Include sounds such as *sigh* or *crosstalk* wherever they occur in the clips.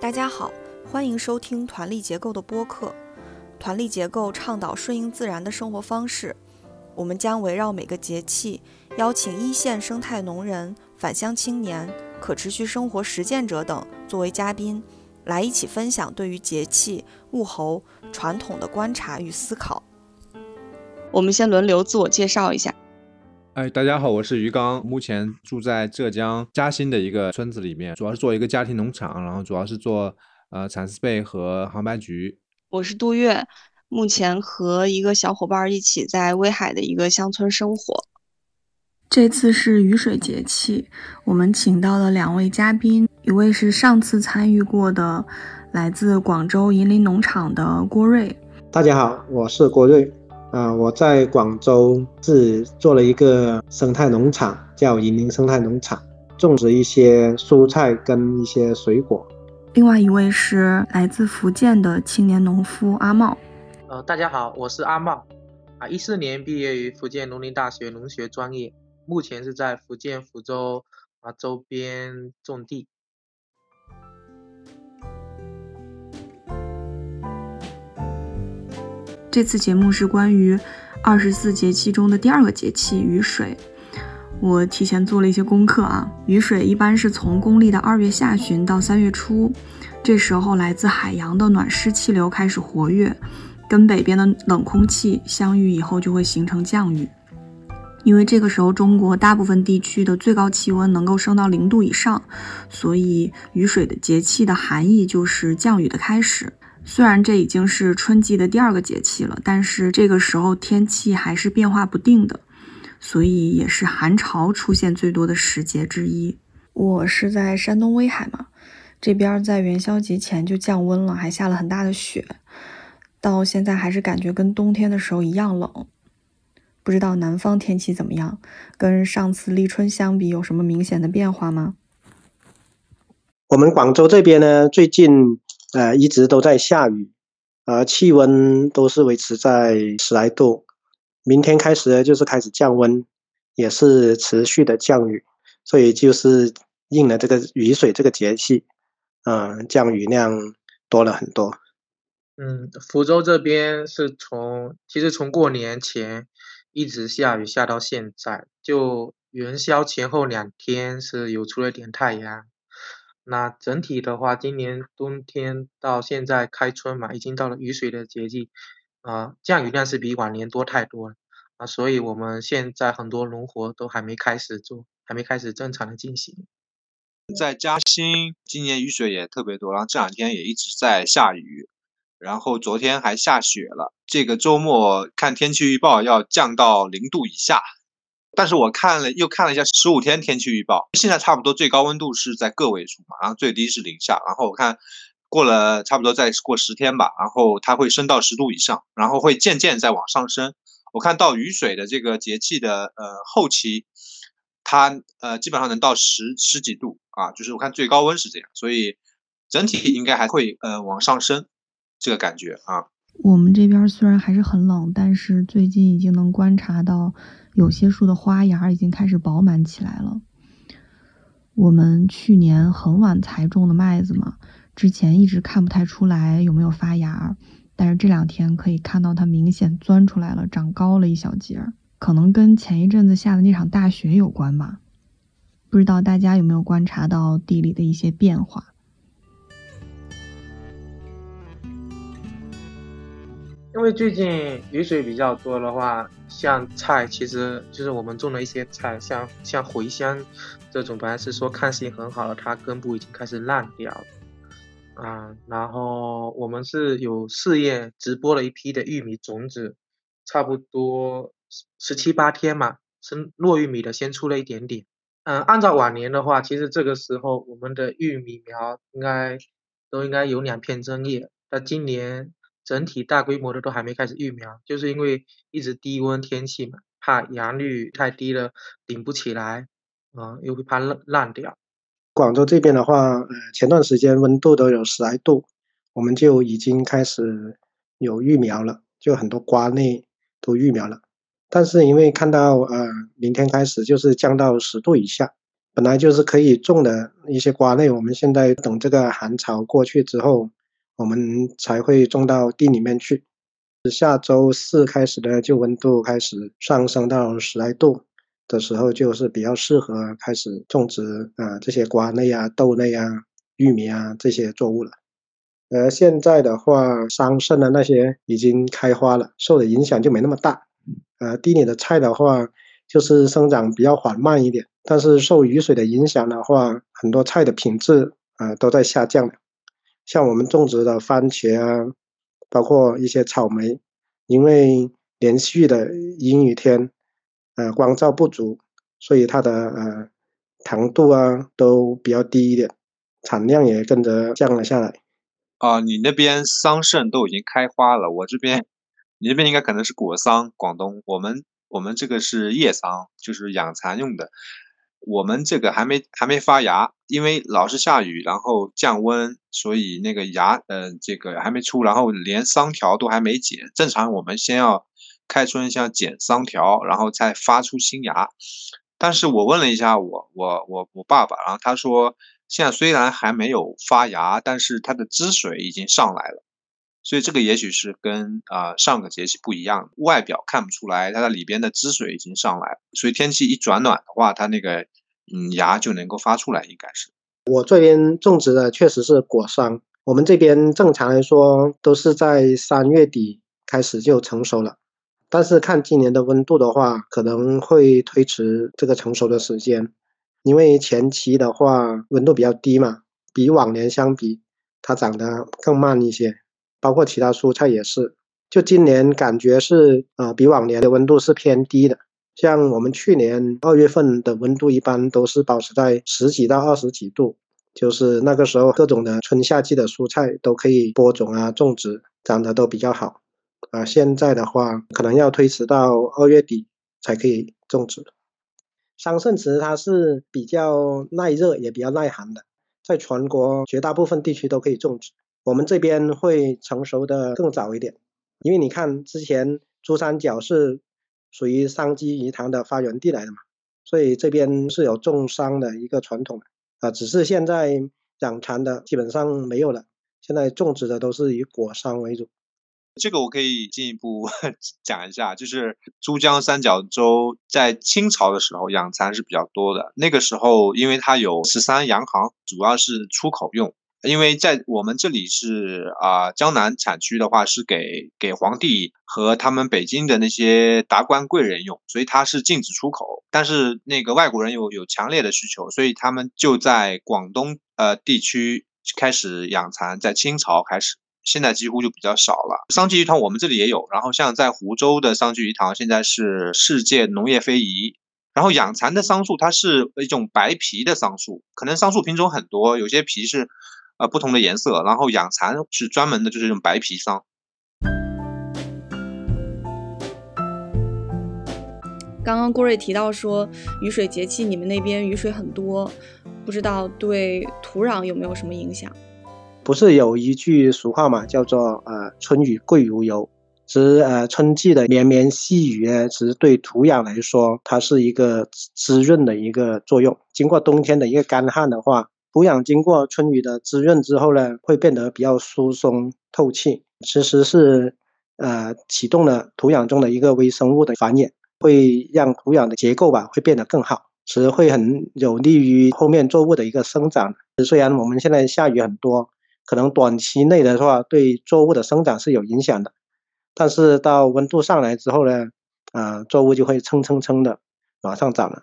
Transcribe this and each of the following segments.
大家好，欢迎收听团力结构的播客。团力结构倡导顺应自然的生活方式，我们将围绕每个节气，邀请一线生态农人、返乡青年、可持续生活实践者等作为嘉宾，来一起分享对于节气、物候、传统的观察与思考。我们先轮流自我介绍一下。哎，大家好，我是于刚，目前住在浙江嘉兴的一个村子里面，主要是做一个家庭农场，然后主要是做呃蚕丝被和杭白菊。我是杜月，目前和一个小伙伴一起在威海的一个乡村生活。这次是雨水节气，我们请到了两位嘉宾，一位是上次参与过的来自广州银林农场的郭瑞。大家好，我是郭瑞。啊，我在广州是做了一个生态农场，叫银林生态农场，种植一些蔬菜跟一些水果。另外一位是来自福建的青年农夫阿茂。呃，大家好，我是阿茂，啊，一四年毕业于福建农林大学农学专业，目前是在福建福州啊周边种地。这次节目是关于二十四节气中的第二个节气雨水。我提前做了一些功课啊，雨水一般是从公历的二月下旬到三月初，这时候来自海洋的暖湿气流开始活跃，跟北边的冷空气相遇以后就会形成降雨。因为这个时候中国大部分地区的最高气温能够升到零度以上，所以雨水的节气的含义就是降雨的开始。虽然这已经是春季的第二个节气了，但是这个时候天气还是变化不定的，所以也是寒潮出现最多的时节之一。我是在山东威海嘛，这边在元宵节前就降温了，还下了很大的雪，到现在还是感觉跟冬天的时候一样冷。不知道南方天气怎么样，跟上次立春相比有什么明显的变化吗？我们广州这边呢，最近。呃，一直都在下雨，呃，气温都是维持在十来度。明天开始，就是开始降温，也是持续的降雨，所以就是应了这个雨水这个节气，嗯，降雨量多了很多。嗯，福州这边是从其实从过年前一直下雨下到现在，就元宵前后两天是有出了点太阳。那整体的话，今年冬天到现在开春嘛，已经到了雨水的节气，啊，降雨量是比往年多太多了啊，所以我们现在很多农活都还没开始做，还没开始正常的进行。在嘉兴，今年雨水也特别多，然后这两天也一直在下雨，然后昨天还下雪了。这个周末看天气预报要降到零度以下。但是我看了又看了一下十五天天气预报，现在差不多最高温度是在个位数嘛，然后最低是零下，然后我看过了差不多再过十天吧，然后它会升到十度以上，然后会渐渐再往上升。我看到雨水的这个节气的呃后期，它呃基本上能到十十几度啊，就是我看最高温是这样，所以整体应该还会呃往上升这个感觉啊。我们这边虽然还是很冷，但是最近已经能观察到。有些树的花芽已经开始饱满起来了。我们去年很晚才种的麦子嘛，之前一直看不太出来有没有发芽，但是这两天可以看到它明显钻出来了，长高了一小截，可能跟前一阵子下的那场大雪有关吧。不知道大家有没有观察到地里的一些变化？因为最近雨水比较多的话，像菜其实就是我们种的一些菜，像像茴香这种，本来是说看性很好的，它根部已经开始烂掉了啊。然后我们是有试验直播了一批的玉米种子，差不多十七八天嘛，是糯玉米的，先出了一点点。嗯，按照往年的话，其实这个时候我们的玉米苗应该都应该有两片针叶，但今年。整体大规模的都还没开始育苗，就是因为一直低温天气嘛，怕阳率太低了顶不起来，啊，又会怕烂烂掉。广州这边的话，呃，前段时间温度都有十来度，我们就已经开始有育苗了，就很多瓜类都育苗了。但是因为看到呃，明天开始就是降到十度以下，本来就是可以种的一些瓜类，我们现在等这个寒潮过去之后，我们才会种到地里面去。下周四开始呢，就温度开始上升到十来度的时候，就是比较适合开始种植啊这些瓜类啊、豆类啊、玉米啊这些作物了。而，现在的话，桑葚的那些已经开花了，受的影响就没那么大。呃，地里的菜的话，就是生长比较缓慢一点，但是受雨水的影响的话，很多菜的品质啊都在下降的。像我们种植的番茄啊，包括一些草莓，因为连续的阴雨天，呃，光照不足，所以它的呃糖度啊都比较低一点，产量也跟着降了下来。啊，你那边桑葚都已经开花了，我这边，你那边应该可能是果桑，广东，我们我们这个是叶桑，就是养蚕用的，我们这个还没还没发芽，因为老是下雨，然后降温，所以那个芽，呃，这个还没出，然后连桑条都还没剪，正常我们先要开春先剪桑条，然后再发出新芽，但是我问了一下我我我我爸爸，然后他说。现在虽然还没有发芽，但是它的汁水已经上来了，所以这个也许是跟啊上个节气不一样，外表看不出来，它的里边的汁水已经上来了，所以天气一转暖的话，它那个嗯芽就能够发出来，应该是。我这边种植的确实是果桑，我们这边正常来说都是在三月底开始就成熟了，但是看今年的温度的话，可能会推迟这个成熟的时间。因为前期的话温度比较低嘛，比往年相比，它长得更慢一些，包括其他蔬菜也是。就今年感觉是啊，比往年的温度是偏低的。像我们去年二月份的温度一般都是保持在十几到二十几度，就是那个时候各种的春夏季的蔬菜都可以播种啊种植，长得都比较好。啊，现在的话可能要推迟到二月底才可以种植。桑葚其实它是比较耐热，也比较耐寒的，在全国绝大部分地区都可以种植。我们这边会成熟的更早一点，因为你看之前珠三角是属于桑基鱼塘的发源地来的嘛，所以这边是有种桑的一个传统啊，只是现在养蚕的基本上没有了，现在种植的都是以果桑为主。这个我可以进一步 *laughs* 讲一下，就是珠江三角洲在清朝的时候养蚕是比较多的。那个时候，因为它有十三洋行，主要是出口用。因为在我们这里是啊江南产区的话，是给给皇帝和他们北京的那些达官贵人用，所以它是禁止出口。但是那个外国人有有强烈的需求，所以他们就在广东呃地区开始养蚕，在清朝开始。现在几乎就比较少了。桑基鱼塘我们这里也有，然后像在湖州的桑基鱼塘，现在是世界农业非遗。然后养蚕的桑树，它是一种白皮的桑树，可能桑树品种很多，有些皮是呃不同的颜色。然后养蚕是专门的，就是这种白皮桑。刚刚郭瑞提到说，雨水节气你们那边雨水很多，不知道对土壤有没有什么影响？不是有一句俗话嘛，叫做呃春雨贵如油。其实呃春季的绵绵细雨呢，其实对土壤来说，它是一个滋润的一个作用。经过冬天的一个干旱的话，土壤经过春雨的滋润之后呢，会变得比较疏松透气。其实是呃启动了土壤中的一个微生物的繁衍，会让土壤的结构吧会变得更好，其实会很有利于后面作物的一个生长。虽然我们现在下雨很多。可能短期内的话，对作物的生长是有影响的，但是到温度上来之后呢，啊，作物就会蹭蹭蹭的往上涨了。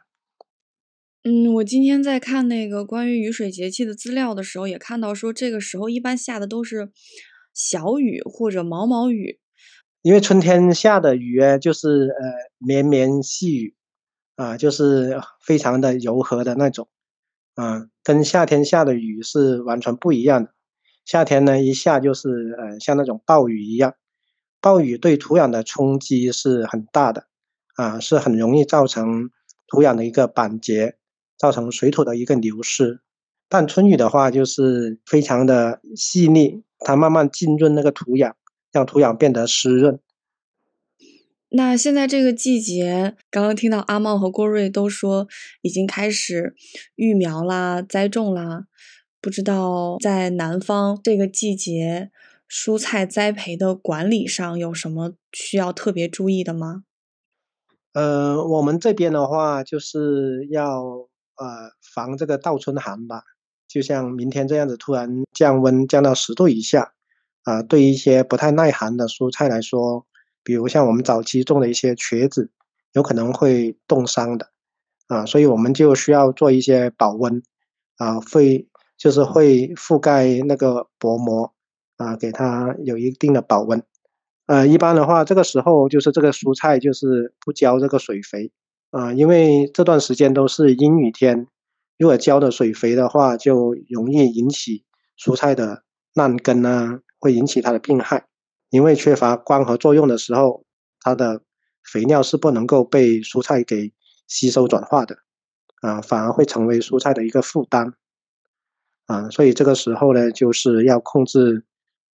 嗯，我今天在看那个关于雨水节气的资料的时候，也看到说这个时候一般下的都是小雨或者毛毛雨。因为春天下的雨就是呃绵绵细雨，啊，就是非常的柔和的那种，啊，跟夏天下的雨是完全不一样的。夏天呢，一下就是呃，像那种暴雨一样，暴雨对土壤的冲击是很大的，啊，是很容易造成土壤的一个板结，造成水土的一个流失。但春雨的话，就是非常的细腻，它慢慢浸润那个土壤，让土壤变得湿润。那现在这个季节，刚刚听到阿茂和郭瑞都说已经开始育苗啦、栽种啦，不知道在南方这个季节蔬菜栽培的管理上有什么需要特别注意的吗？呃，我们这边的话就是要呃防这个倒春寒吧，就像明天这样子突然降温降到十度以下，啊、对一些不太耐寒的蔬菜来说。比如像我们早期种的一些茄子，有可能会冻伤的，啊，所以我们就需要做一些保温，啊，会就是会覆盖那个薄膜，啊，给它有一定的保温。呃，一般的话，这个时候就是这个蔬菜就是不浇这个水肥，啊，因为这段时间都是阴雨天，如果浇的水肥的话，就容易引起蔬菜的烂根啊，会引起它的病害。因为缺乏光合作用的时候，它的肥料是不能够被蔬菜给吸收转化的，啊，反而会成为蔬菜的一个负担，啊，所以这个时候呢，就是要控制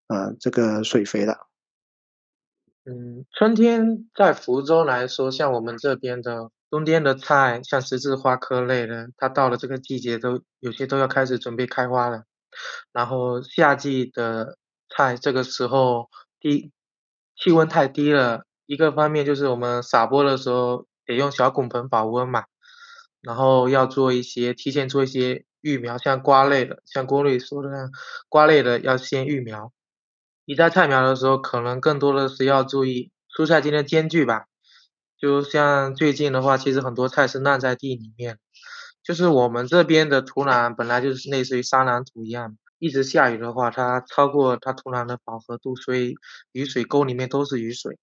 啊这个水肥了。嗯，春天在福州来说，像我们这边的冬天的菜，像十字花科类的，它到了这个季节都有些都要开始准备开花了，然后夏季的菜这个时候。低气温太低了，一个方面就是我们撒播的时候得用小拱盆保温嘛，然后要做一些提前做一些育苗，像瓜类的，像郭瑞说的那样，瓜类的要先育苗。你在菜苗的时候，可能更多的是要注意蔬菜间的间距吧。就像最近的话，其实很多菜是烂在地里面，就是我们这边的土壤本来就是类似于沙壤土一样。一直下雨的话，它超过它土壤的饱和度，所以雨水沟里面都是雨水，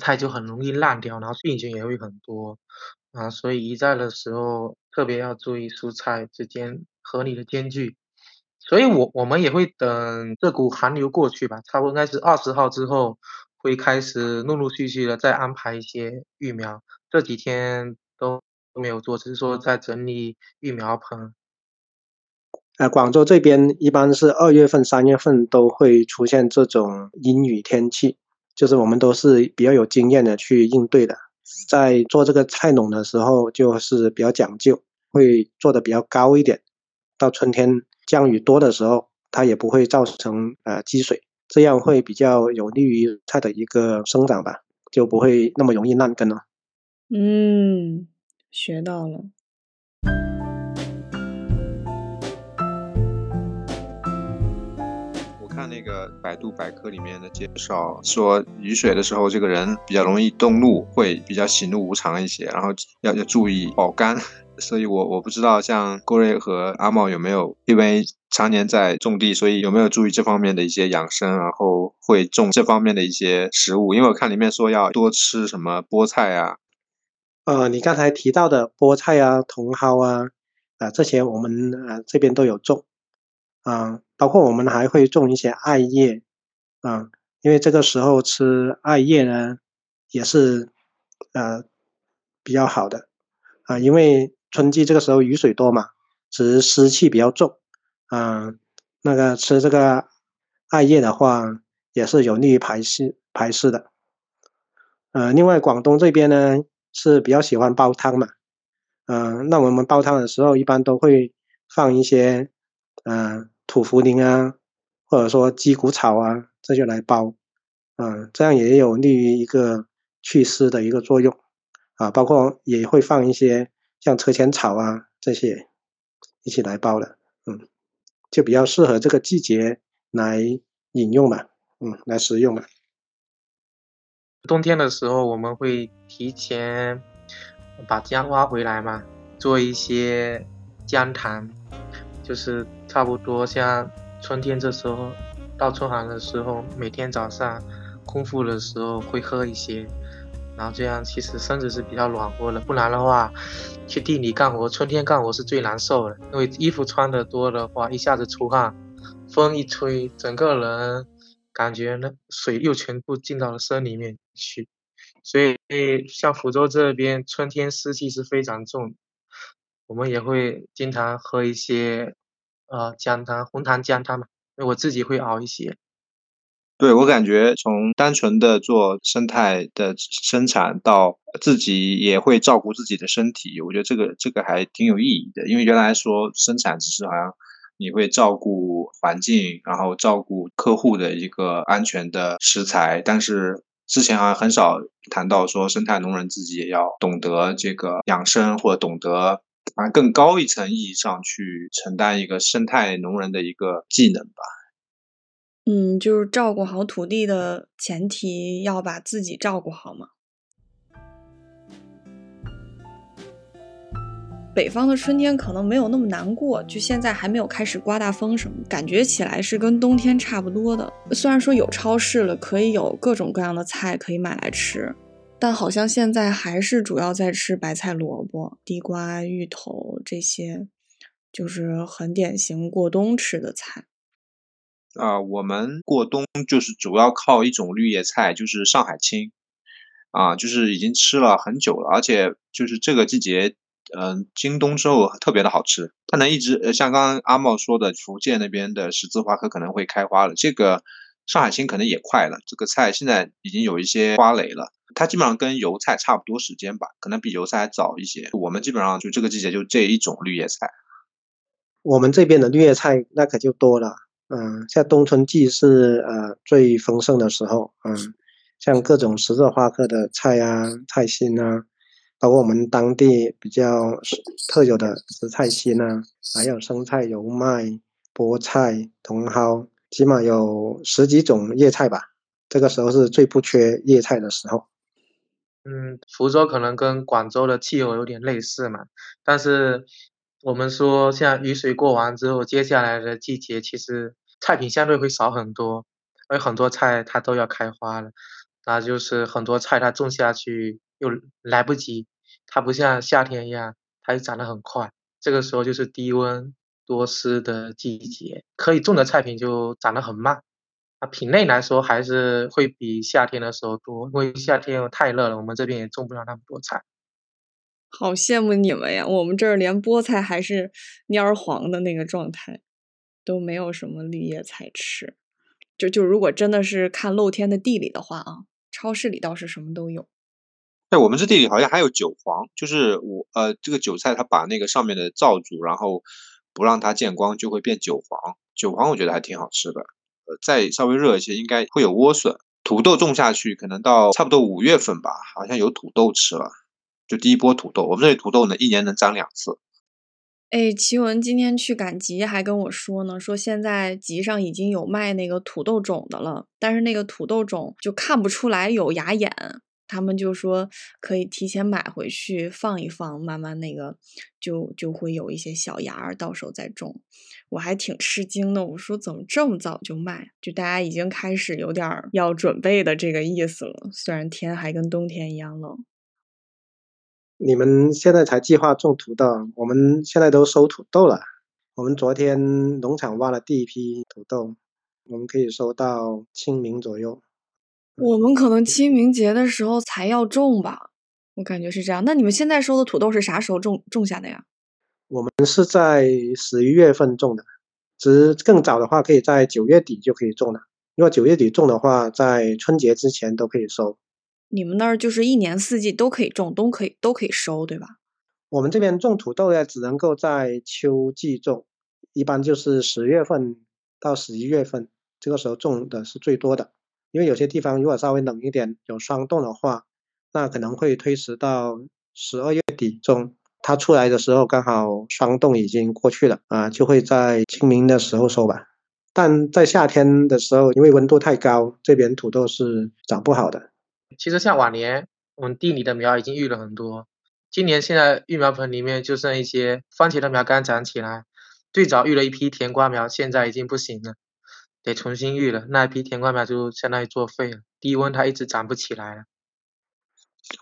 菜就很容易烂掉，然后病菌也会很多啊。所以移栽的时候特别要注意蔬菜之间合理的间距。所以我我们也会等这股寒流过去吧，差不多应该是二十号之后会开始陆陆续续的再安排一些育苗。这几天都没有做，只是说在整理育苗盆。呃，广州这边一般是二月份、三月份都会出现这种阴雨天气，就是我们都是比较有经验的去应对的。在做这个菜农的时候，就是比较讲究，会做的比较高一点。到春天降雨多的时候，它也不会造成呃积水，这样会比较有利于菜的一个生长吧，就不会那么容易烂根了。嗯，学到了。看那个百度百科里面的介绍，说雨水的时候，这个人比较容易动怒，会比较喜怒无常一些，然后要要注意保肝。所以我我不知道像郭瑞和阿茂有没有，因为常年在种地，所以有没有注意这方面的一些养生，然后会种这方面的一些食物。因为我看里面说要多吃什么菠菜啊，呃，你刚才提到的菠菜啊、茼蒿啊，啊这些我们呃这边都有种，啊。包括我们还会种一些艾叶，啊，因为这个时候吃艾叶呢，也是呃比较好的，啊，因为春季这个时候雨水多嘛，只是湿气比较重，啊，那个吃这个艾叶的话，也是有利于排湿排湿的，呃，另外广东这边呢是比较喜欢煲汤嘛，嗯，那我们煲汤的时候一般都会放一些，嗯。土茯苓啊，或者说鸡骨草啊，这些来煲，嗯，这样也有利于一个祛湿的一个作用，啊，包括也会放一些像车前草啊这些一起来煲的，嗯，就比较适合这个季节来饮用嘛，嗯，来食用嘛。冬天的时候我们会提前把姜挖回来嘛，做一些姜汤。就是差不多像春天这时候，到春寒的时候，每天早上空腹的时候会喝一些，然后这样其实身子是比较暖和的。不然的话，去地里干活，春天干活是最难受的，因为衣服穿的多的话，一下子出汗，风一吹，整个人感觉那水又全部进到了身里面去。所以像福州这边，春天湿气是非常重。我们也会经常喝一些，呃，姜汤、红糖姜汤嘛，因为我自己会熬一些。对我感觉，从单纯的做生态的生产到自己也会照顾自己的身体，我觉得这个这个还挺有意义的。因为原来说生产只是好像你会照顾环境，然后照顾客户的一个安全的食材，但是之前好像很少谈到说生态农人自己也要懂得这个养生，或者懂得啊更高一层意义上去承担一个生态农人的一个技能吧。嗯，就是照顾好土地的前提，要把自己照顾好嘛。北方的春天可能没有那么难过，就现在还没有开始刮大风什么，感觉起来是跟冬天差不多的。虽然说有超市了，可以有各种各样的菜可以买来吃，但好像现在还是主要在吃白菜、萝卜、地瓜、芋头这些，就是很典型过冬吃的菜。啊，我们过冬就是主要靠一种绿叶菜，就是上海青，啊，就是已经吃了很久了，而且就是这个季节，嗯，经冬之后特别的好吃。它能一直，呃，像刚刚阿茂说的，福建那边的十字花科可能会开花了，这个上海青可能也快了。这个菜现在已经有一些花蕾了，它基本上跟油菜差不多时间吧，可能比油菜还早一些。我们基本上就这个季节就这一种绿叶菜。我们这边的绿叶菜那可就多了。嗯，像冬春季是呃最丰盛的时候，嗯，像各种十字花科的菜啊、菜心啊，包括我们当地比较特有的食菜心啊，还有生菜、油麦、菠菜、茼蒿，起码有十几种叶菜吧。这个时候是最不缺叶菜的时候。嗯，福州可能跟广州的气候有点类似嘛，但是我们说像雨水过完之后，接下来的季节其实。菜品相对会少很多，而很多菜它都要开花了，那就是很多菜它种下去又来不及，它不像夏天一样，它又长得很快。这个时候就是低温多湿的季节，可以种的菜品就长得很慢。啊，品类来说还是会比夏天的时候多，因为夏天又太热了，我们这边也种不了那么多菜。好羡慕你们呀，我们这儿连菠菜还是蔫黄的那个状态。都没有什么绿叶菜吃，就就如果真的是看露天的地里的话啊，超市里倒是什么都有。在我们这地里好像还有韭黄，就是我呃这个韭菜它把那个上面的罩住，然后不让它见光，就会变韭黄。韭黄我觉得还挺好吃的。呃，再稍微热一些，应该会有莴笋。土豆种下去，可能到差不多五月份吧，好像有土豆吃了，就第一波土豆。我们这里土豆呢，一年能长两次。哎，奇文今天去赶集还跟我说呢，说现在集上已经有卖那个土豆种的了，但是那个土豆种就看不出来有芽眼，他们就说可以提前买回去放一放，慢慢那个就就会有一些小芽儿，到时候再种。我还挺吃惊的，我说怎么这么早就卖？就大家已经开始有点要准备的这个意思了，虽然天还跟冬天一样冷。你们现在才计划种土豆，我们现在都收土豆了。我们昨天农场挖了第一批土豆，我们可以收到清明左右。我们可能清明节的时候才要种吧，我感觉是这样。那你们现在收的土豆是啥时候种种下的呀？我们是在十一月份种的，只是更早的话可以在九月底就可以种了。如果九月底种的话，在春节之前都可以收。你们那儿就是一年四季都可以种，都可以都可以收，对吧？我们这边种土豆呢，只能够在秋季种，一般就是十月份到十一月份，这个时候种的是最多的。因为有些地方如果稍微冷一点，有霜冻的话，那可能会推迟到十二月底种。它出来的时候刚好霜冻已经过去了啊，就会在清明的时候收吧。但在夏天的时候，因为温度太高，这边土豆是长不好的。其实像往年，我们地里的苗已经育了很多。今年现在育苗盆里面就剩一些番茄的苗刚长起来。最早育了一批甜瓜苗，现在已经不行了，得重新育了。那一批甜瓜苗就相当于作废了，低温它一直长不起来了。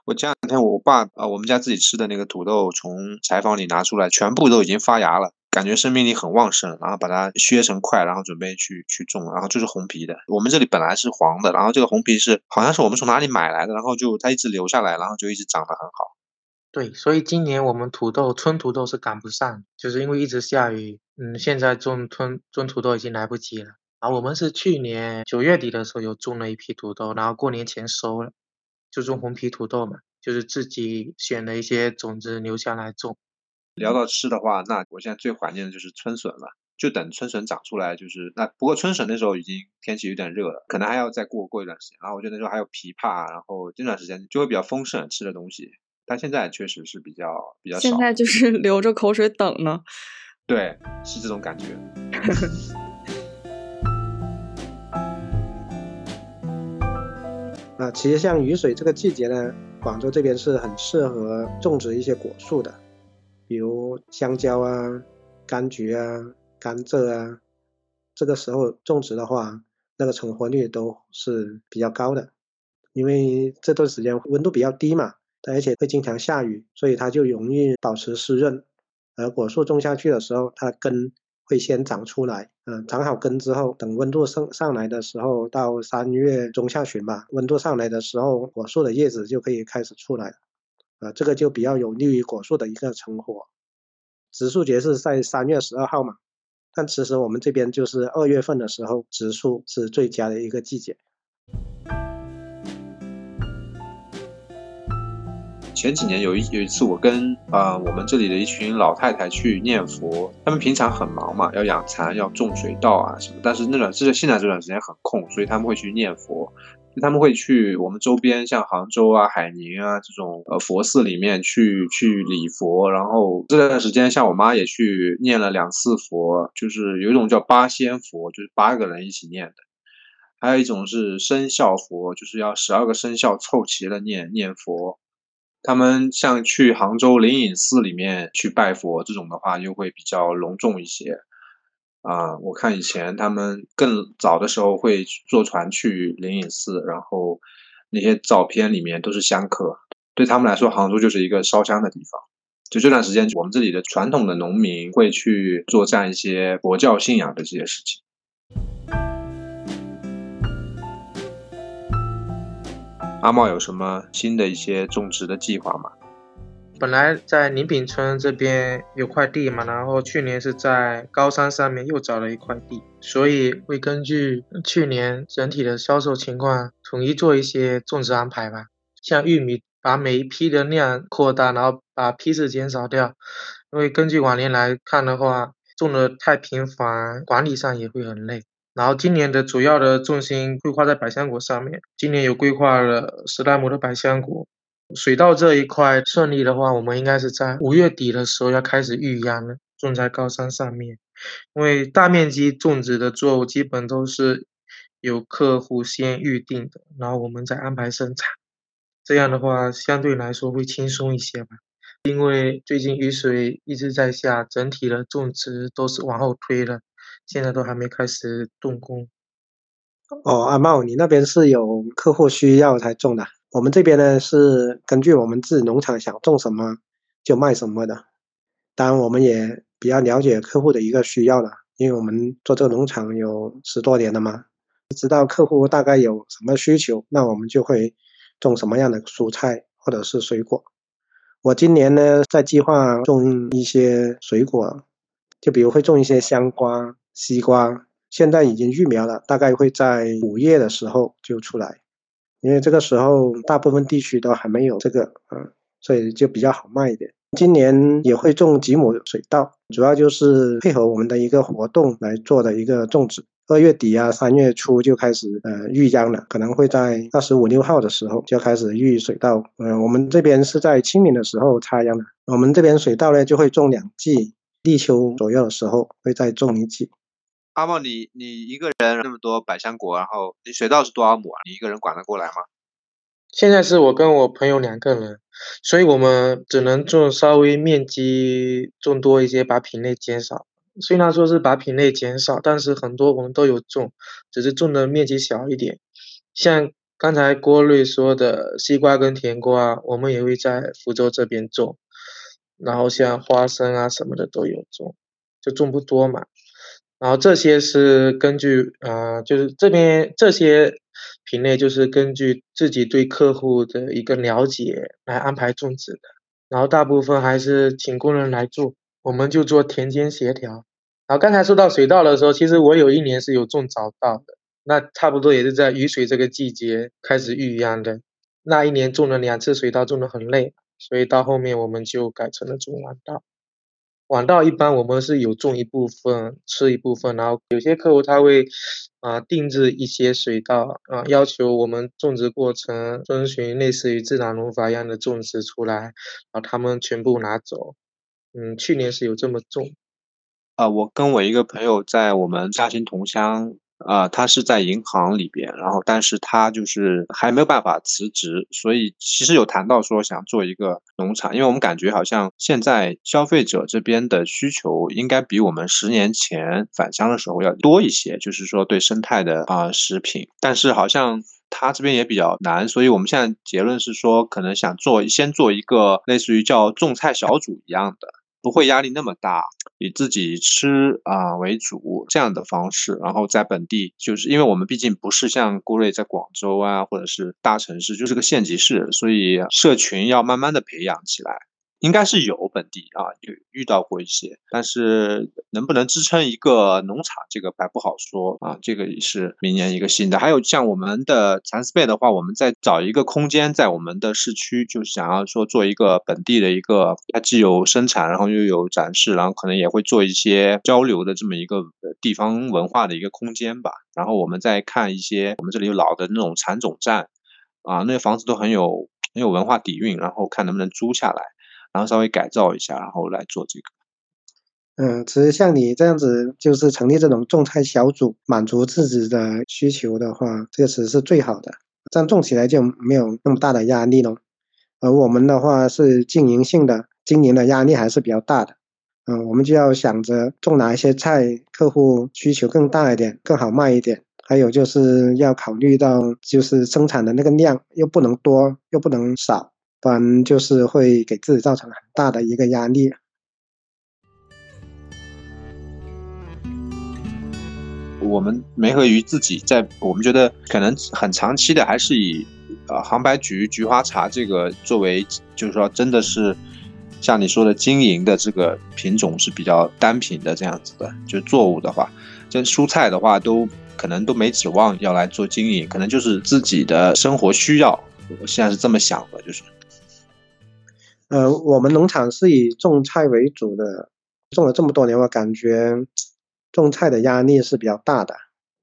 我前两天我爸啊，我们家自己吃的那个土豆从柴房里拿出来，全部都已经发芽了。感觉生命力很旺盛，然后把它削成块，然后准备去去种，然后就是红皮的。我们这里本来是黄的，然后这个红皮是好像是我们从哪里买来的，然后就它一直留下来，然后就一直长得很好。对，所以今年我们土豆春土豆是赶不上，就是因为一直下雨，嗯，现在种春种土豆已经来不及了。然后我们是去年九月底的时候有种了一批土豆，然后过年前收了，就种红皮土豆嘛，就是自己选了一些种子留下来种。聊到吃的话，那我现在最怀念的就是春笋了。就等春笋长出来，就是那不过春笋那时候已经天气有点热了，可能还要再过过一段时间。然后我觉得那时候还有枇杷，然后这段时间就会比较丰盛吃的东西。但现在确实是比较比较少。现在就是流着口水等呢。对，是这种感觉。*laughs* 啊，其实像雨水这个季节呢，广州这边是很适合种植一些果树的，比如香蕉啊、柑橘啊。甘蔗啊，这个时候种植的话，那个成活率都是比较高的，因为这段时间温度比较低嘛，而且会经常下雨，所以它就容易保持湿润。而果树种下去的时候，它根会先长出来，嗯，长好根之后，等温度上上来的时候，到三月中下旬吧，温度上来的时候，果树的叶子就可以开始出来了，啊，这个就比较有利于果树的一个成活。植树节是在三月十二号嘛。但其实我们这边就是二月份的时候植树是最佳的一个季节。前几年有一有一次，我跟啊我们这里的一群老太太去念佛，他们平常很忙嘛，要养蚕、要种水稻啊什么，但是那段这现在这段时间很空，所以他们会去念佛。就他们会去我们周边，像杭州啊、海宁啊这种呃佛寺里面去去礼佛，然后这段时间，像我妈也去念了两次佛，就是有一种叫八仙佛，就是八个人一起念的，还有一种是生肖佛，就是要十二个生肖凑齐了念念佛。他们像去杭州灵隐寺里面去拜佛这种的话，又会比较隆重一些。啊，我看以前他们更早的时候会坐船去灵隐寺，然后那些照片里面都是香客，对他们来说，杭州就是一个烧香的地方。就这段时间，我们这里的传统的农民会去做这样一些佛教信仰的这些事情。阿茂有什么新的一些种植的计划吗？本来在临品村这边有块地嘛，然后去年是在高山上面又找了一块地，所以会根据去年整体的销售情况，统一做一些种植安排吧。像玉米，把每一批的量扩大，然后把批次减少掉。因为根据往年来看的话，种的太频繁，管理上也会很累。然后今年的主要的重心规划在百香果上面，今年有规划了十来亩的百香果。水稻这一块顺利的话，我们应该是在五月底的时候要开始育秧了，种在高山上面。因为大面积种植的作物基本都是有客户先预定的，然后我们再安排生产。这样的话相对来说会轻松一些吧。因为最近雨水一直在下，整体的种植都是往后推了，现在都还没开始动工。哦，阿茂，你那边是有客户需要才种的？我们这边呢是根据我们自己农场想种什么就卖什么的，当然我们也比较了解客户的一个需要的，因为我们做这个农场有十多年了嘛，知道客户大概有什么需求，那我们就会种什么样的蔬菜或者是水果。我今年呢在计划种一些水果，就比如会种一些香瓜、西瓜，现在已经育苗了，大概会在五月的时候就出来。因为这个时候大部分地区都还没有这个，嗯，所以就比较好卖一点。今年也会种几亩水稻，主要就是配合我们的一个活动来做的一个种植。二月底啊，三月初就开始呃育秧了，可能会在二十五六号的时候就开始育水稻。嗯，我们这边是在清明的时候插秧的。我们这边水稻呢就会种两季，立秋左右的时候会再种一季。阿茂，你你一个人那么多百香果，然后你水稻是多少亩啊？你一个人管得过来吗？现在是我跟我朋友两个人，所以我们只能种稍微面积种多一些，把品类减少。虽然说是把品类减少，但是很多我们都有种，只是种的面积小一点。像刚才郭瑞说的西瓜跟甜瓜，我们也会在福州这边种。然后像花生啊什么的都有种，就种不多嘛。然后这些是根据啊，就是这边这些品类就是根据自己对客户的一个了解来安排种植的。然后大部分还是请工人来做，我们就做田间协调。然后刚才说到水稻的时候，其实我有一年是有种早稻的，那差不多也是在雨水这个季节开始育秧的。那一年种了两次水稻，种的很累，所以到后面我们就改成了种晚稻。晚稻一般我们是有种一部分，吃一部分，然后有些客户他会啊定制一些水稻啊，要求我们种植过程遵循类似于自然农法一样的种植出来，然后他们全部拿走。嗯，去年是有这么种。啊，我跟我一个朋友在我们嘉兴桐乡，啊，他是在银行里边，然后但是他就是还没有办法辞职，所以其实有谈到说想做一个农场，因为我们感觉好像现在消费者这边的需求应该比我们十年前返乡的时候要多一些，就是说对生态的啊食品，但是好像他这边也比较难，所以我们现在结论是说，可能想做先做一个类似于叫种菜小组一样的。不会压力那么大，以自己吃啊为主这样的方式，然后在本地，就是因为我们毕竟不是像郭瑞在广州啊，或者是大城市，就是个县级市，所以社群要慢慢的培养起来。应该是有本地啊，有遇到过一些，但是能不能支撑一个农场，这个还不好说啊。这个也是明年一个新的。还有像我们的蚕丝被的话，我们在找一个空间，在我们的市区，就想要说做一个本地的一个，它既有生产，然后又有展示，然后可能也会做一些交流的这么一个地方文化的一个空间吧。然后我们再看一些，我们这里有老的那种蚕种站啊，那些房子都很有很有文化底蕴，然后看能不能租下来。然后稍微改造一下，然后来做这个。嗯，其实像你这样子，就是成立这种种菜小组，满足自己的需求的话，这个其实是最好的。这样种起来就没有那么大的压力了。而我们的话是经营性的，经营的压力还是比较大的。嗯，我们就要想着种哪一些菜，客户需求更大一点，更好卖一点。还有就是要考虑到，就是生产的那个量又不能多，又不能少。不然就是会给自己造成很大的一个压力。我们梅和鱼自己在，我们觉得可能很长期的，还是以呃杭白菊、菊花茶这个作为，就是说真的是像你说的经营的这个品种是比较单品的这样子的。就作物的话，这蔬菜的话都可能都没指望要来做经营，可能就是自己的生活需要。我现在是这么想的，就是。呃，我们农场是以种菜为主的，种了这么多年，我感觉种菜的压力是比较大的。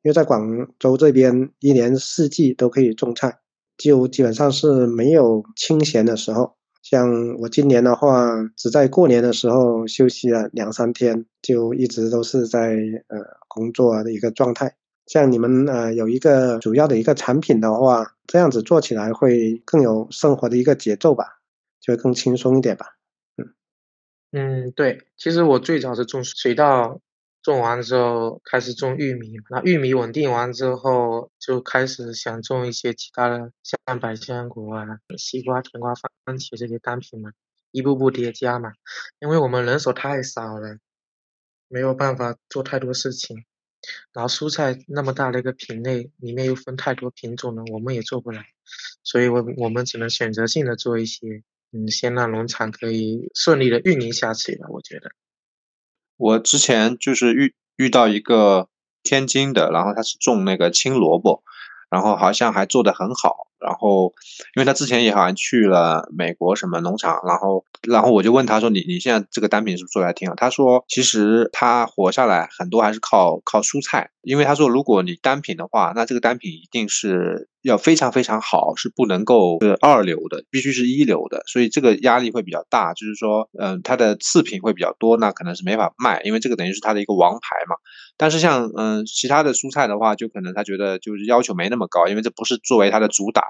因为在广州这边，一年四季都可以种菜，就基本上是没有清闲的时候。像我今年的话，只在过年的时候休息了两三天，就一直都是在呃工作的一个状态。像你们呃有一个主要的一个产品的话，这样子做起来会更有生活的一个节奏吧。就更轻松一点吧，嗯嗯，对，其实我最早是种水稻，种完之后开始种玉米，那玉米稳定完之后，就开始想种一些其他的，像百香果啊、西瓜、甜瓜、番茄这些单品嘛，一步步叠加嘛，因为我们人手太少了，没有办法做太多事情，然后蔬菜那么大的一个品类，里面又分太多品种了，我们也做不来，所以我我们只能选择性的做一些。嗯，先让农场可以顺利的运营下去吧。我觉得，我之前就是遇遇到一个天津的，然后他是种那个青萝卜，然后好像还做得很好。然后，因为他之前也好像去了美国什么农场，然后，然后我就问他说：“你你现在这个单品是不是做的还挺好？”他说：“其实他活下来很多还是靠靠蔬菜，因为他说如果你单品的话，那这个单品一定是要非常非常好，是不能够是二流的，必须是一流的，所以这个压力会比较大。就是说，嗯，它的次品会比较多，那可能是没法卖，因为这个等于是他的一个王牌嘛。但是像嗯其他的蔬菜的话，就可能他觉得就是要求没那么高，因为这不是作为他的主打。”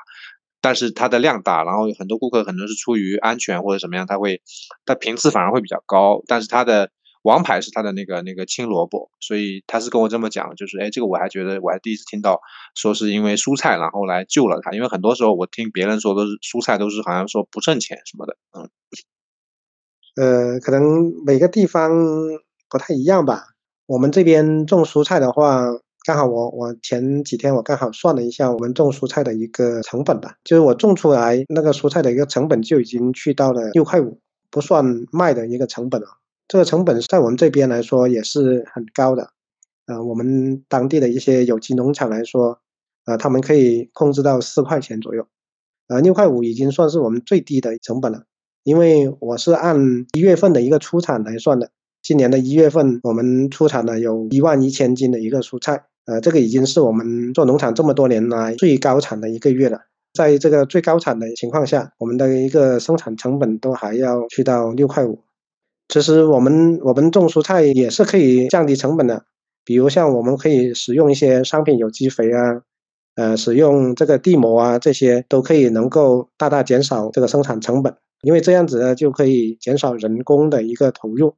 但是它的量大，然后很多顾客可能是出于安全或者什么样，他会，它频次反而会比较高。但是它的王牌是他的那个那个青萝卜，所以他是跟我这么讲，就是哎，这个我还觉得我还第一次听到说是因为蔬菜然后来救了他，因为很多时候我听别人说都是蔬菜都是好像说不挣钱什么的，嗯，呃，可能每个地方不太一样吧。我们这边种蔬菜的话。刚好我我前几天我刚好算了一下我们种蔬菜的一个成本吧，就是我种出来那个蔬菜的一个成本就已经去到了六块五，不算卖的一个成本了。这个成本在我们这边来说也是很高的。呃，我们当地的一些有机农场来说，呃，他们可以控制到四块钱左右，呃，六块五已经算是我们最低的成本了。因为我是按一月份的一个出产来算的，今年的一月份我们出产了有一万一千斤的一个蔬菜，呃，这个已经是我们做农场这么多年来最高产的一个月了。在这个最高产的情况下，我们的一个生产成本都还要去到六块五。其实我们我们种蔬菜也是可以降低成本的。比如像我们可以使用一些商品有机肥啊，呃，使用这个地膜啊，这些都可以能够大大减少这个生产成本，因为这样子呢就可以减少人工的一个投入。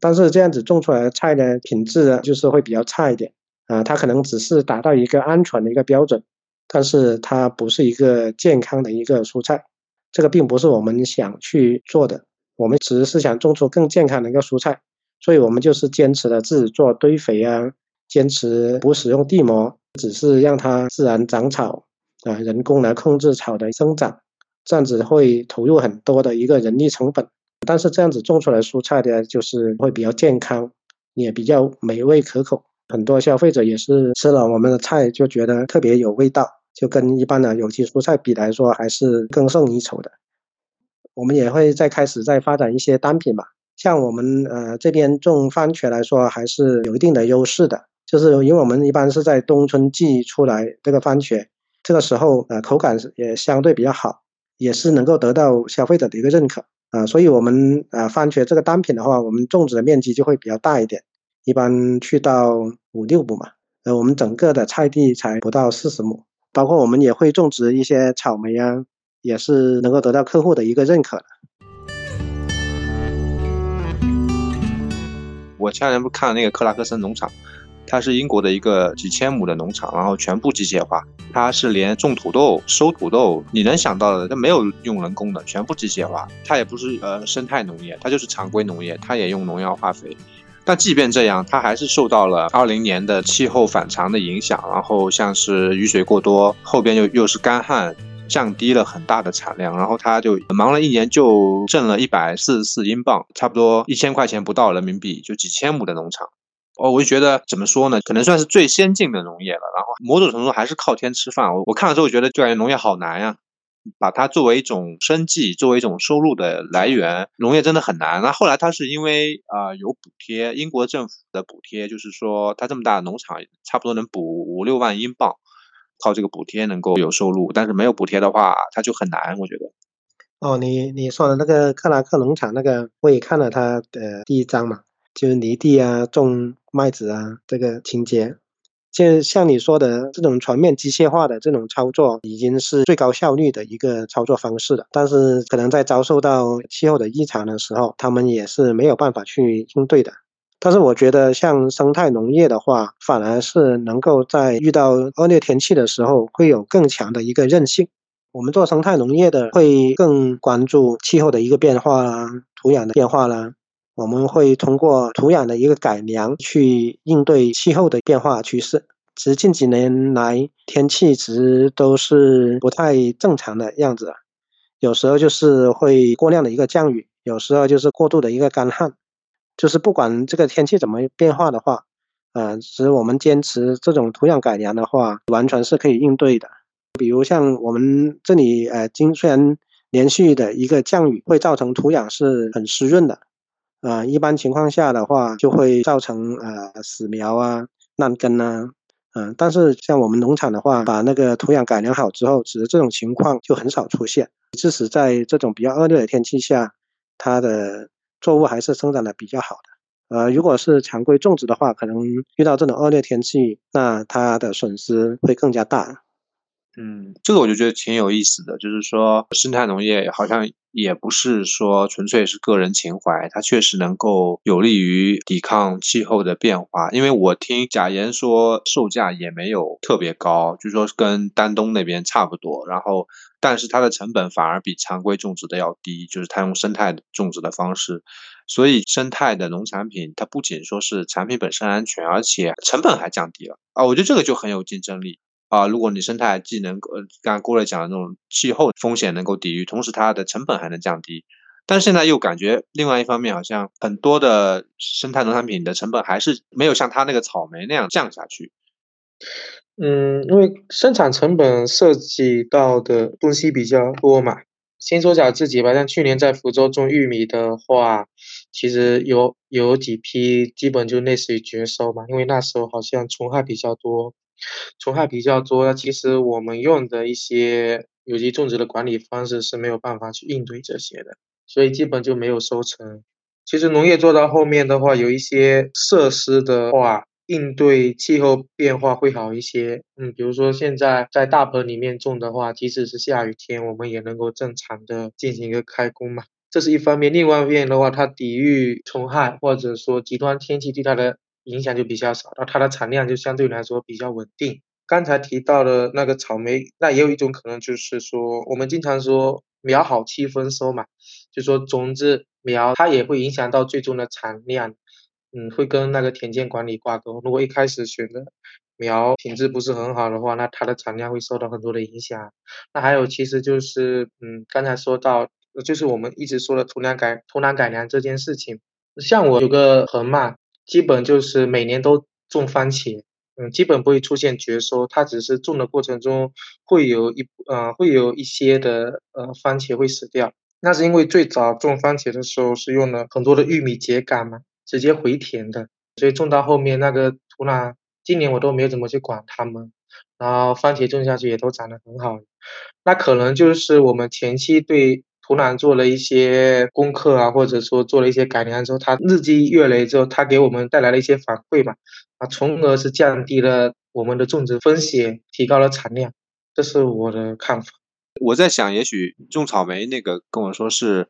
但是这样子种出来的菜呢，品质就是会比较差一点啊，它可能只是达到一个安全的一个标准，但是它不是一个健康的一个蔬菜，这个并不是我们想去做的，我们只是想种出更健康的一个蔬菜。所以我们就是坚持了自己做堆肥啊，坚持不使用地膜，只是让它自然长草啊，人工来控制草的生长，这样子会投入很多的一个人力成本。但是这样子种出来蔬菜的，就是会比较健康，也比较美味可口。很多消费者也是吃了我们的菜就觉得特别有味道，就跟一般的有机蔬菜比来说，还是更胜一筹的。我们也会再开始再发展一些单品吧。像我们呃这边种番茄来说，还是有一定的优势的，就是因为我们一般是在冬春季出来这个番茄，这个时候呃口感也相对比较好，也是能够得到消费者的一个认可啊，所以我们呃番茄这个单品的话，我们种植的面积就会比较大一点，一般去到五六亩嘛，呃我们整个的菜地才不到四十亩，包括我们也会种植一些草莓啊，也是能够得到客户的一个认可的。我前两天不看了那个克拉克森农场，它是英国的一个几千亩的农场，然后全部机械化，它是连种土豆、收土豆，你能想到的，它没有用人工的，全部机械化。它也不是呃生态农业，它就是常规农业，它也用农药化肥。但即便这样，它还是受到了二零年的气候反常的影响，然后像是雨水过多，后边又又是干旱。降低了很大的产量，然后他就忙了一年，就挣了一百四十四英镑，差不多一千块钱不到人民币，就几千亩的农场。哦，我就觉得怎么说呢，可能算是最先进的农业了。然后某种程度还是靠天吃饭。我我看了之后觉得，就感觉农业好难呀，把它作为一种生计，作为一种收入的来源，农业真的很难。那后来他是因为啊有补贴，英国政府的补贴，就是说他这么大的农场，差不多能补五六万英镑。靠这个补贴能够有收入，但是没有补贴的话，它就很难。我觉得。哦，你你说的那个克拉克农场那个，我也看了他的第一章嘛，就是犁地啊、种麦子啊这个情节。就像你说的这种全面机械化的这种操作，已经是最高效率的一个操作方式了。但是可能在遭受到气候的异常的时候，他们也是没有办法去应对的。但是我觉得，像生态农业的话，反而是能够在遇到恶劣天气的时候，会有更强的一个韧性。我们做生态农业的，会更关注气候的一个变化啦，土壤的变化啦。我们会通过土壤的一个改良，去应对气候的变化趋势。其实近几年来，天气其实都是不太正常的样子，有时候就是会过量的一个降雨，有时候就是过度的一个干旱。就是不管这个天气怎么变化的话，呃，只是我们坚持这种土壤改良的话，完全是可以应对的。比如像我们这里，呃，今虽然连续的一个降雨会造成土壤是很湿润的，啊，一般情况下的话就会造成呃死苗啊、烂根啊，嗯，但是像我们农场的话，把那个土壤改良好之后，其实这种情况就很少出现。即使在这种比较恶劣的天气下，它的作物还是生长的比较好的，呃，如果是常规种植的话，可能遇到这种恶劣天气，那它的损失会更加大。嗯，这个我就觉得挺有意思的，就是说生态农业好像也不是说纯粹是个人情怀，它确实能够有利于抵抗气候的变化。因为我听贾岩说，售价也没有特别高，就说跟丹东那边差不多，然后但是它的成本反而比常规种植的要低，就是它用生态种植的方式，所以生态的农产品它不仅说是产品本身安全，而且成本还降低了啊，我觉得这个就很有竞争力。啊，如果你生态既能呃，刚刚郭磊讲的那种气候风险能够抵御，同时它的成本还能降低，但是现在又感觉另外一方面，好像很多的生态农产品的成本还是没有像它那个草莓那样降下去。嗯，因为生产成本涉及到的东西比较多嘛。先说讲自己吧，像去年在福州种玉米的话，其实有有几批基本就类似于绝收嘛，因为那时候好像虫害比较多，虫害比较多，其实我们用的一些有机种植的管理方式是没有办法去应对这些的。所以基本就没有收成。其实农业做到后面的话，有一些设施的话，应对气候变化会好一些。嗯，比如说现在在大棚里面种的话，即使是下雨天，我们也能够正常的进行一个开工嘛。这是一方面。另外一方面的话，它抵御虫害或者说极端天气对它的影响就比较少，那它的产量就相对来说比较稳定。刚才提到的那个草莓，那也有一种可能就是说，我们经常说苗好期丰收嘛。就说种子苗，它也会影响到最终的产量，嗯，会跟那个田间管理挂钩。如果一开始选的苗品质不是很好的话，那它的产量会受到很多的影响。那还有，其实就是，嗯，刚才说到，就是我们一直说的土壤改土壤改良这件事情。像我有个河嘛，基本就是每年都种番茄，嗯，基本不会出现绝收，它只是种的过程中会有一，呃，会有一些的，呃，番茄会死掉。那是因为最早种番茄的时候是用了很多的玉米秸秆嘛，直接回填的，所以种到后面那个土壤，今年我都没有怎么去管它们，然后番茄种下去也都长得很好。那可能就是我们前期对土壤做了一些功课啊，或者说做了一些改良之后，它日积月累之后，它给我们带来了一些反馈嘛，啊，从而是降低了我们的种植风险，提高了产量，这是我的看法。我在想，也许种草莓那个跟我说是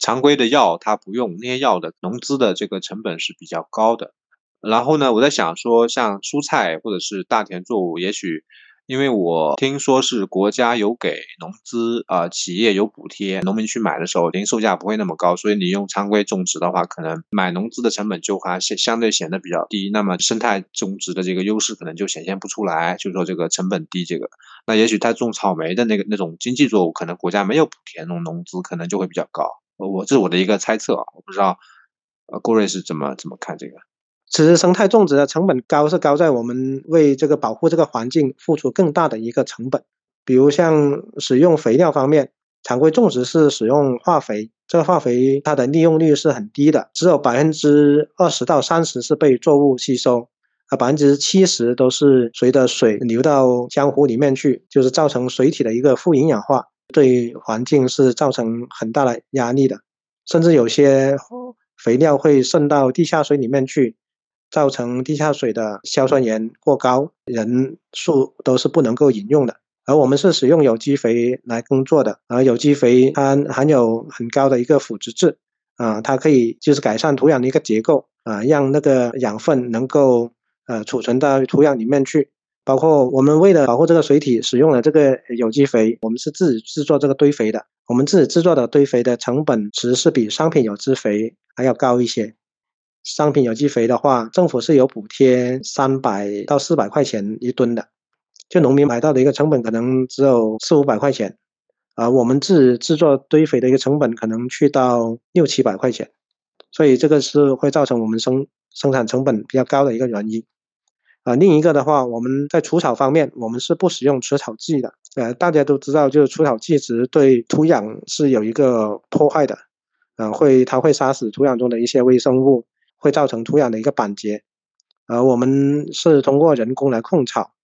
常规的药，他不用那些药的农资的这个成本是比较高的。然后呢，我在想说，像蔬菜或者是大田作物，也许。因为我听说是国家有给农资啊，企业有补贴，农民去买的时候零售价不会那么高，所以你用常规种植的话，可能买农资的成本就还相相对显得比较低，那么生态种植的这个优势可能就显现不出来，就是说这个成本低，这个那也许他种草莓的那个那种经济作物，可能国家没有补贴，那种农资可能就会比较高。我这是我的一个猜测啊，我不知道呃郭瑞是怎么怎么看这个。其实生态种植的成本高是高在我们为这个保护这个环境付出更大的一个成本，比如像使用肥料方面，常规种植是使用化肥，这个化肥它的利用率是很低的，只有百分之二十到三十是被作物吸收，啊百分之七十都是随着水流到江湖里面去，就是造成水体的一个富营养化，对环境是造成很大的压力的，甚至有些肥料会渗到地下水里面去。造成地下水的硝酸盐过高，人数都是不能够饮用的。而我们是使用有机肥来工作的，而有机肥它含有很高的一个腐殖质，啊，它可以就是改善土壤的一个结构，啊，让那个养分能够呃储存到土壤里面去。包括我们为了保护这个水体，使用了这个有机肥，我们是自己制作这个堆肥的。我们自己制作的堆肥的成本其实是比商品有机肥还要高一些。商品有机肥的话，政府是有补贴三百到四百块钱一吨的，就农民买到的一个成本可能只有四五百块钱，而我们自制作堆肥的一个成本可能去到六七百块钱，所以这个是会造成我们生生产成本比较高的一个原因。啊，另一个的话，我们在除草方面，我们是不使用除草剂的。呃，大家都知道，就是除草剂其实对土壤是有一个破坏的，嗯，会它会杀死土壤中的一些微生物。会造成土壤的一个板结，而我们是通过人工来控草，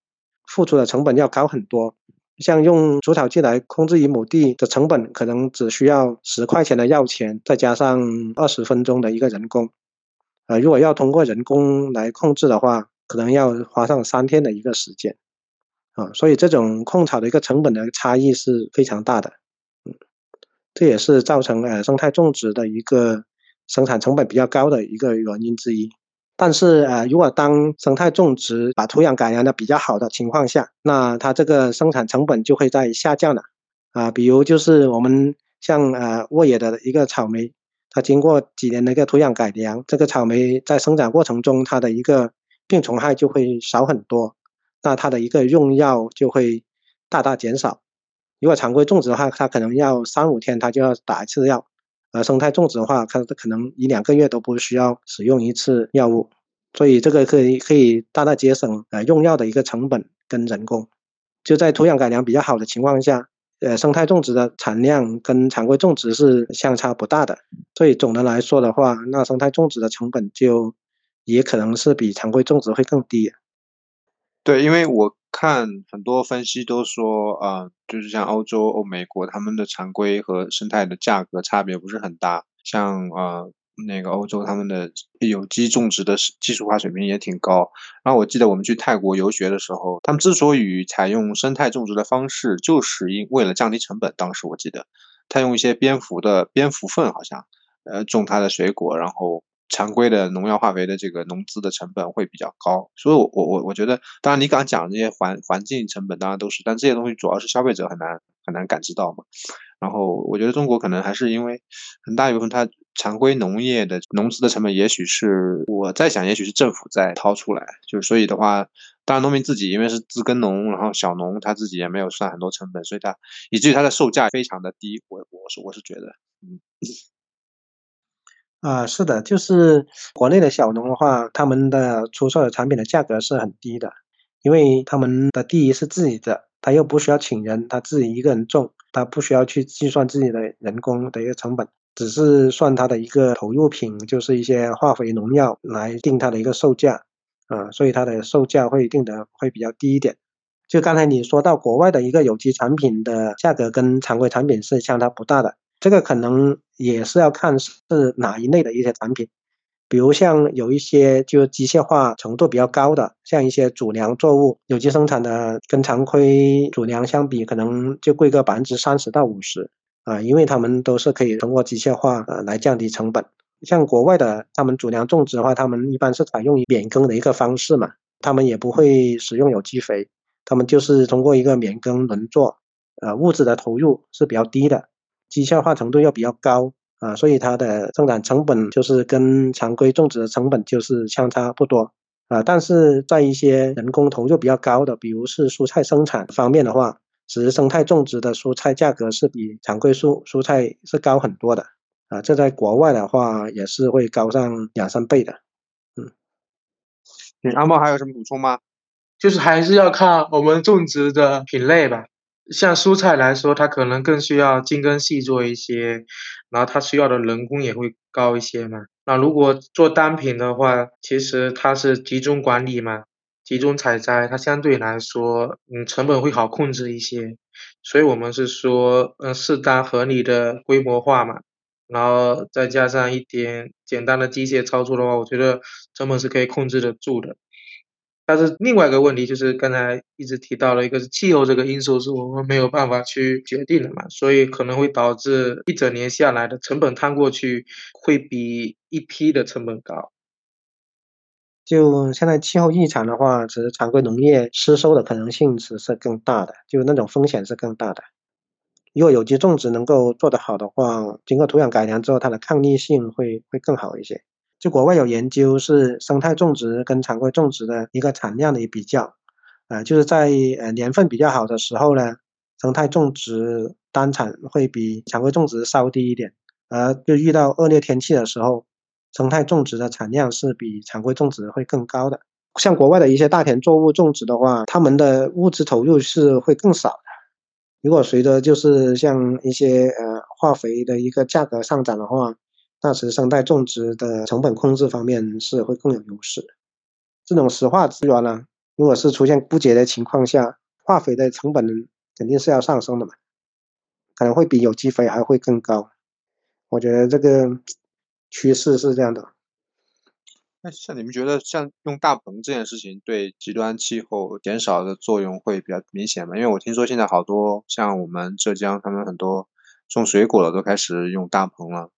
付出的成本要高很多。像用除草剂来控制一亩地的成本，可能只需要十块钱的药钱，再加上二十分钟的一个人工。呃，如果要通过人工来控制的话，可能要花上三天的一个时间。啊，所以这种控草的一个成本的差异是非常大的。嗯，这也是造成呃生态种植的一个。生产成本比较高的一个原因之一，但是呃，如果当生态种植把土壤改良的比较好的情况下，那它这个生产成本就会在下降了啊。比如就是我们像呃沃野的一个草莓，它经过几年的一个土壤改良，这个草莓在生长过程中它的一个病虫害就会少很多，那它的一个用药就会大大减少。如果常规种植的话，它可能要三五天它就要打一次药。而生态种植的话，它可能一两个月都不需要使用一次药物，所以这个可以可以大大节省呃用药的一个成本跟人工。就在土壤改良比较好的情况下，呃，生态种植的产量跟常规种植是相差不大的。所以总的来说的话，那生态种植的成本就也可能是比常规种植会更低。对，因为我看很多分析都说，啊，就是像欧洲、美国，他们的常规和生态的价格差别不是很大。像呃，那个欧洲，他们的有机种植的技术化水平也挺高。然后我记得我们去泰国游学的时候，他们之所以采用生态种植的方式，就是因为了降低成本。当时我记得，他用一些蝙蝠的蝙蝠粪，好像，呃，种他的水果，然后。常规的农药化肥的这个农资的成本会比较高，所以，我我我我觉得，当然你刚刚讲的这些环环境成本当然都是，但这些东西主要是消费者很难很难感知到嘛。然后，我觉得中国可能还是因为很大一部分它常规农业的农资的成本，也许是我在想，也许是政府在掏出来，就是所以的话，当然农民自己因为是自耕农，然后小农他自己也没有算很多成本，所以他以至于它的售价非常的低。我我是我是觉得，嗯。啊，是的，就是国内的小农的话，他们的出售的产品的价格是很低的，因为他们的地是自己的，他又不需要请人，他自己一个人种，他不需要去计算自己的人工的一个成本，只是算他的一个投入品，就是一些化肥、农药来定它的一个售价，啊，所以它的售价会定的会比较低一点。就刚才你说到国外的一个有机产品的价格跟常规产品是相差不大的。这个可能也是要看是哪一类的一些产品，比如像有一些就机械化程度比较高的，像一些主粮作物，有机生产的跟常规主粮相比，可能就贵个百分之三十到五十啊，因为他们都是可以通过机械化呃来降低成本。像国外的他们主粮种植的话，他们一般是采用免耕的一个方式嘛，他们也不会使用有机肥，他们就是通过一个免耕轮作，呃，物质的投入是比较低的。机械化程度又比较高啊，所以它的生产成本就是跟常规种植的成本就是相差不多啊。但是在一些人工投入比较高的，比如是蔬菜生产方面的话，其实生态种植的蔬菜价格是比常规蔬蔬菜是高很多的啊。这在国外的话也是会高上两三倍的。嗯，嗯，阿茂还有什么补充吗？就是还是要看我们种植的品类吧。像蔬菜来说，它可能更需要精耕细作一些，然后它需要的人工也会高一些嘛。那如果做单品的话，其实它是集中管理嘛，集中采摘，它相对来说，嗯，成本会好控制一些。所以我们是说，嗯，适当合理的规模化嘛，然后再加上一点简单的机械操作的话，我觉得成本是可以控制得住的。但是另外一个问题就是刚才一直提到了一个是气候这个因素是我们没有办法去决定的嘛，所以可能会导致一整年下来的成本摊过去会比一批的成本高。就现在气候异常的话，其实常规农业失收的可能性是是更大的，就那种风险是更大的。如果有机种植能够做得好的话，经过土壤改良之后，它的抗逆性会会更好一些。就国外有研究是生态种植跟常规种植的一个产量的一比较，呃，就是在呃年份比较好的时候呢，生态种植单产会比常规种植稍低一点，而就遇到恶劣天气的时候，生态种植的产量是比常规种植会更高的。像国外的一些大田作物种植的话，他们的物资投入是会更少的。如果随着就是像一些呃化肥的一个价格上涨的话，那其实生态种植的成本控制方面是会更有优势。这种石化资源呢，如果是出现枯竭的情况下，化肥的成本肯定是要上升的嘛，可能会比有机肥还会更高。我觉得这个 *tsk* 趋势是这样的。那像你们觉得，像用大棚这件事情对极端气候减少的作用会比较明显吗？因为我听说现在好多像我们浙江，他们很多种水果的都开始用大棚了。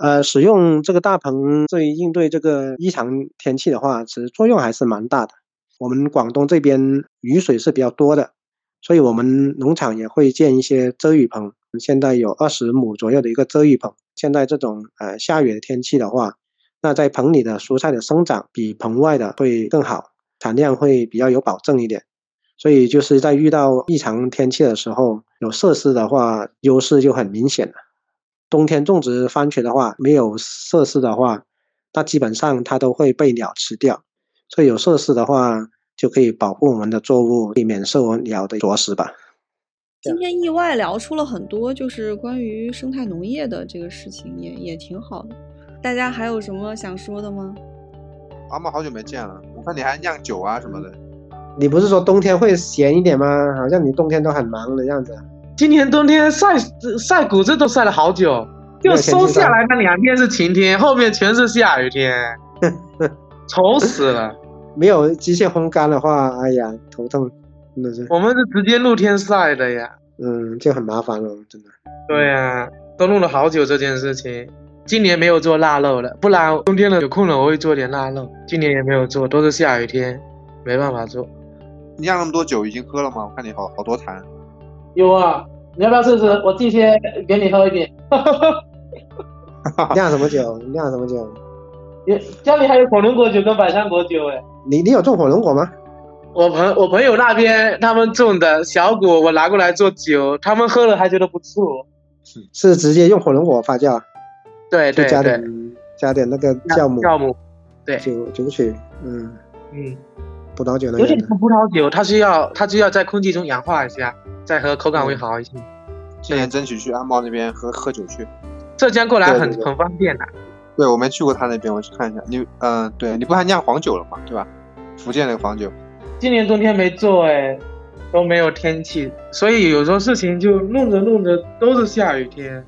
呃，使用这个大棚，对于应对这个异常天气的话，其实作用还是蛮大的。我们广东这边雨水是比较多的，所以我们农场也会建一些遮雨棚。现在有二十亩左右的一个遮雨棚。现在这种呃下雨的天气的话，那在棚里的蔬菜的生长比棚外的会更好，产量会比较有保证一点。所以就是在遇到异常天气的时候，有设施的话，优势就很明显了。冬天种植番茄的话，没有设施的话，那基本上它都会被鸟吃掉。所以有设施的话，就可以保护我们的作物，避免受鸟的啄食吧。今天意外聊出了很多，就是关于生态农业的这个事情，也也挺好的。大家还有什么想说的吗？阿茂好久没见了，我看你还酿酒啊什么的。你不是说冬天会闲一点吗？好像你冬天都很忙的样子。今年冬天晒晒谷子都晒了好久，就收下来那两天是晴天，后面全是下雨天，*laughs* 愁死了。没有机械烘干的话，哎呀，头痛。真的是，我们是直接露天晒的呀，嗯，就很麻烦了，真的。对呀，都弄了好久这件事情，今年没有做腊肉了，不然冬天了有空了我会做点腊肉。今年也没有做，都是下雨天，没办法做。你酿那么多酒已经喝了吗？我看你好好多坛。有啊，你要不要试试？我今天给你喝一点。*laughs* 酿什么酒？酿什么酒？你家里还有火龙果酒跟百香果酒哎。你你有种火龙果吗？我朋我朋友那边他们种的小果，我拿过来做酒，他们喝了还觉得不错。是直接用火龙果发酵？对对对。加点加点那个酵母。酵母。对。酒酒曲，嗯嗯。葡萄酒的有点像葡萄酒，它是要它是要在空气中氧化一下，再喝口感会好一些。今年争取去安茂那边喝喝酒去。浙江过来很很方便的。对，我没去过他那边，我去看一下。你嗯，对，你不还酿黄酒了吗？对吧？福建那个黄酒。今年冬天没做哎，都没有天气，所以有时候事情就弄着弄着都是下雨天。